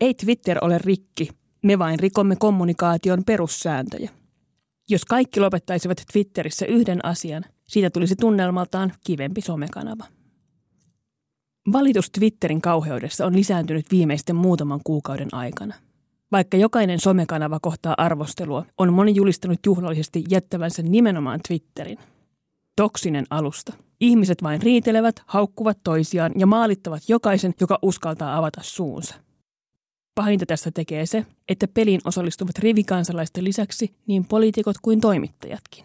Ei Twitter ole rikki, me vain rikomme kommunikaation perussääntöjä. Jos kaikki lopettaisivat Twitterissä yhden asian, siitä tulisi tunnelmaltaan kivempi somekanava. Valitus Twitterin kauheudessa on lisääntynyt viimeisten muutaman kuukauden aikana. Vaikka jokainen somekanava kohtaa arvostelua, on moni julistanut juhlallisesti jättävänsä nimenomaan Twitterin. Toksinen alusta. Ihmiset vain riitelevät, haukkuvat toisiaan ja maalittavat jokaisen, joka uskaltaa avata suunsa. Pahinta tästä tekee se, että peliin osallistuvat rivikansalaisten lisäksi niin poliitikot kuin toimittajatkin.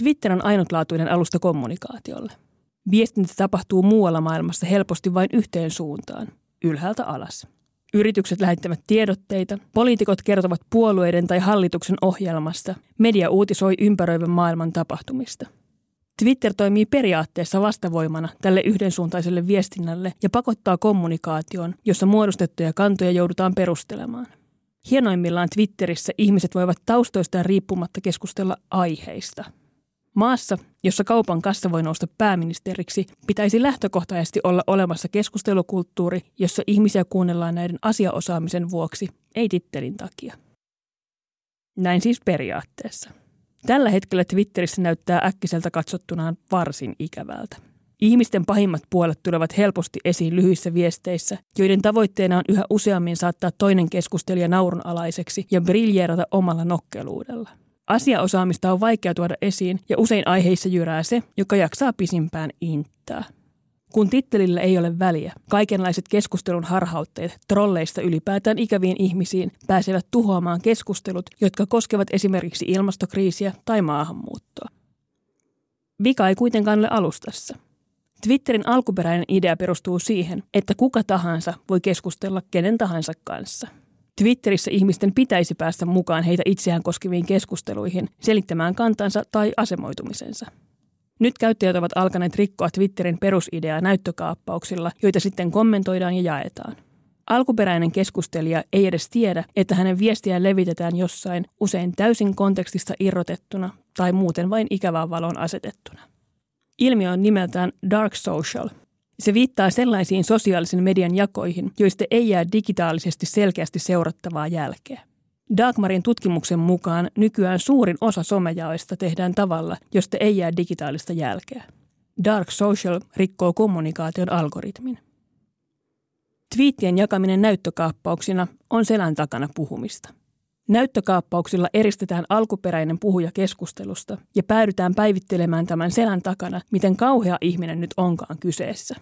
Twitter on ainutlaatuinen alusta kommunikaatiolle. Viestintä tapahtuu muualla maailmassa helposti vain yhteen suuntaan, ylhäältä alas. Yritykset lähettävät tiedotteita, poliitikot kertovat puolueiden tai hallituksen ohjelmasta, media uutisoi ympäröivän maailman tapahtumista. Twitter toimii periaatteessa vastavoimana tälle yhdensuuntaiselle viestinnälle ja pakottaa kommunikaation, jossa muodostettuja kantoja joudutaan perustelemaan. Hienoimmillaan Twitterissä ihmiset voivat taustoistaan riippumatta keskustella aiheista – Maassa, jossa kaupan kassa voi nousta pääministeriksi, pitäisi lähtökohtaisesti olla olemassa keskustelukulttuuri, jossa ihmisiä kuunnellaan näiden asiaosaamisen vuoksi, ei tittelin takia. Näin siis periaatteessa. Tällä hetkellä Twitterissä näyttää äkkiseltä katsottunaan varsin ikävältä. Ihmisten pahimmat puolet tulevat helposti esiin lyhyissä viesteissä, joiden tavoitteena on yhä useammin saattaa toinen keskustelija naurunalaiseksi ja briljeerata omalla nokkeluudella – Asiaosaamista on vaikea tuoda esiin ja usein aiheissa jyrää se, joka jaksaa pisimpään inttää. Kun tittelillä ei ole väliä, kaikenlaiset keskustelun harhautteet trolleista ylipäätään ikäviin ihmisiin pääsevät tuhoamaan keskustelut, jotka koskevat esimerkiksi ilmastokriisiä tai maahanmuuttoa. Vika ei kuitenkaan ole alustassa. Twitterin alkuperäinen idea perustuu siihen, että kuka tahansa voi keskustella kenen tahansa kanssa – Twitterissä ihmisten pitäisi päästä mukaan heitä itseään koskeviin keskusteluihin, selittämään kantansa tai asemoitumisensa. Nyt käyttäjät ovat alkaneet rikkoa Twitterin perusideaa näyttökaappauksilla, joita sitten kommentoidaan ja jaetaan. Alkuperäinen keskustelija ei edes tiedä, että hänen viestiään levitetään jossain usein täysin kontekstista irrotettuna tai muuten vain ikävään valon asetettuna. Ilmiö on nimeltään dark social, se viittaa sellaisiin sosiaalisen median jakoihin, joista ei jää digitaalisesti selkeästi seurattavaa jälkeä. Dagmarin tutkimuksen mukaan nykyään suurin osa somejaoista tehdään tavalla, josta ei jää digitaalista jälkeä. Dark social rikkoo kommunikaation algoritmin. Twiittien jakaminen näyttökaappauksina on selän takana puhumista. Näyttökaappauksilla eristetään alkuperäinen puhuja keskustelusta ja päädytään päivittelemään tämän selän takana, miten kauhea ihminen nyt onkaan kyseessä.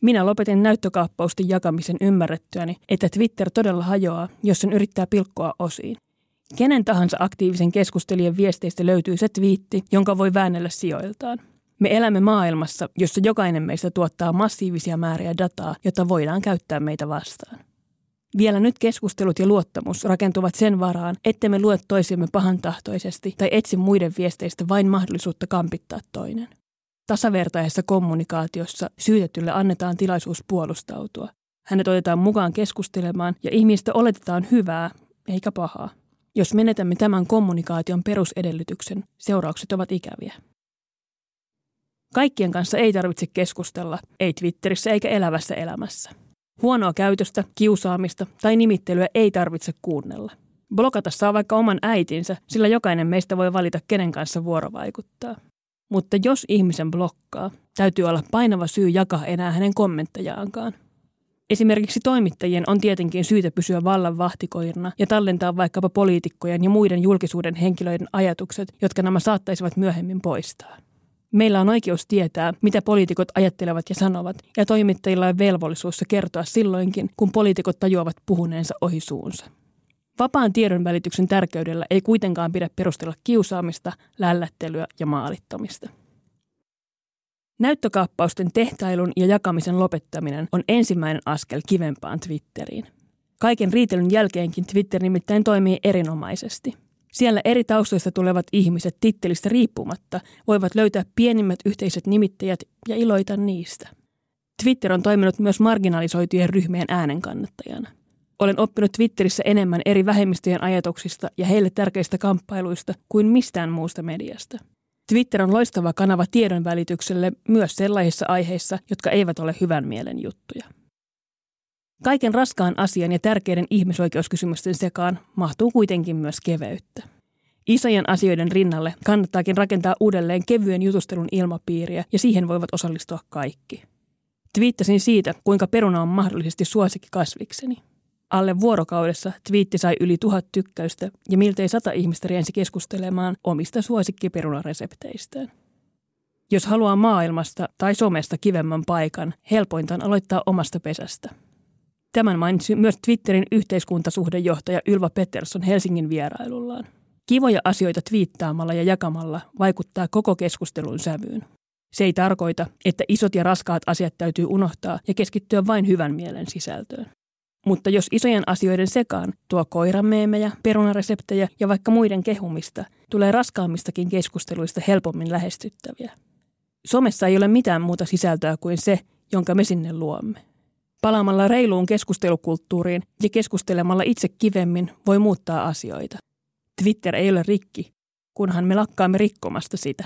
Minä lopetin näyttökaappausten jakamisen ymmärrettyäni, että Twitter todella hajoaa, jos sen yrittää pilkkoa osiin. Kenen tahansa aktiivisen keskustelijan viesteistä löytyy se twiitti, jonka voi väännellä sijoiltaan. Me elämme maailmassa, jossa jokainen meistä tuottaa massiivisia määriä dataa, jota voidaan käyttää meitä vastaan. Vielä nyt keskustelut ja luottamus rakentuvat sen varaan, ettemme lue toisiamme pahantahtoisesti tai etsi muiden viesteistä vain mahdollisuutta kampittaa toinen. Tasavertaisessa kommunikaatiossa syytetylle annetaan tilaisuus puolustautua. Hänet otetaan mukaan keskustelemaan ja ihmistä oletetaan hyvää eikä pahaa. Jos menetämme tämän kommunikaation perusedellytyksen, seuraukset ovat ikäviä. Kaikkien kanssa ei tarvitse keskustella, ei Twitterissä eikä elävässä elämässä. Huonoa käytöstä, kiusaamista tai nimittelyä ei tarvitse kuunnella. Blokata saa vaikka oman äitinsä, sillä jokainen meistä voi valita, kenen kanssa vuorovaikuttaa. Mutta jos ihmisen blokkaa, täytyy olla painava syy jakaa enää hänen kommenttajaankaan. Esimerkiksi toimittajien on tietenkin syytä pysyä vallan vahtikoirina ja tallentaa vaikkapa poliitikkojen ja muiden julkisuuden henkilöiden ajatukset, jotka nämä saattaisivat myöhemmin poistaa. Meillä on oikeus tietää, mitä poliitikot ajattelevat ja sanovat, ja toimittajilla on velvollisuus kertoa silloinkin, kun poliitikot tajuavat puhuneensa ohi suunsa. Vapaan tiedon välityksen tärkeydellä ei kuitenkaan pidä perustella kiusaamista, lällättelyä ja maalittamista. Näyttökaappausten tehtailun ja jakamisen lopettaminen on ensimmäinen askel kivempaan Twitteriin. Kaiken riitelyn jälkeenkin Twitter nimittäin toimii erinomaisesti. Siellä eri taustoista tulevat ihmiset tittelistä riippumatta voivat löytää pienimmät yhteiset nimittäjät ja iloita niistä. Twitter on toiminut myös marginalisoitujen ryhmien äänenkannattajana. Olen oppinut Twitterissä enemmän eri vähemmistöjen ajatuksista ja heille tärkeistä kamppailuista kuin mistään muusta mediasta. Twitter on loistava kanava tiedon välitykselle myös sellaisissa aiheissa, jotka eivät ole hyvän mielen juttuja. Kaiken raskaan asian ja tärkeiden ihmisoikeuskysymysten sekaan mahtuu kuitenkin myös keveyttä. Isojen asioiden rinnalle kannattaakin rakentaa uudelleen kevyen jutustelun ilmapiiriä ja siihen voivat osallistua kaikki. Twiittasin siitä, kuinka peruna on mahdollisesti suosikki kasvikseni. Alle vuorokaudessa twiitti sai yli tuhat tykkäystä ja miltei sata ihmistä riensi keskustelemaan omista suosikkiperunaresepteistään. Jos haluaa maailmasta tai somesta kivemmän paikan, helpointa on aloittaa omasta pesästä. Tämän mainitsi myös Twitterin yhteiskuntasuhdejohtaja Ylva Pettersson Helsingin vierailullaan. Kivoja asioita twiittaamalla ja jakamalla vaikuttaa koko keskustelun sävyyn. Se ei tarkoita, että isot ja raskaat asiat täytyy unohtaa ja keskittyä vain hyvän mielen sisältöön. Mutta jos isojen asioiden sekaan tuo koirameemejä, perunareseptejä ja vaikka muiden kehumista, tulee raskaammistakin keskusteluista helpommin lähestyttäviä. Somessa ei ole mitään muuta sisältöä kuin se, jonka me sinne luomme. Palaamalla reiluun keskustelukulttuuriin ja keskustelemalla itse kivemmin voi muuttaa asioita. Twitter ei ole rikki, kunhan me lakkaamme rikkomasta sitä.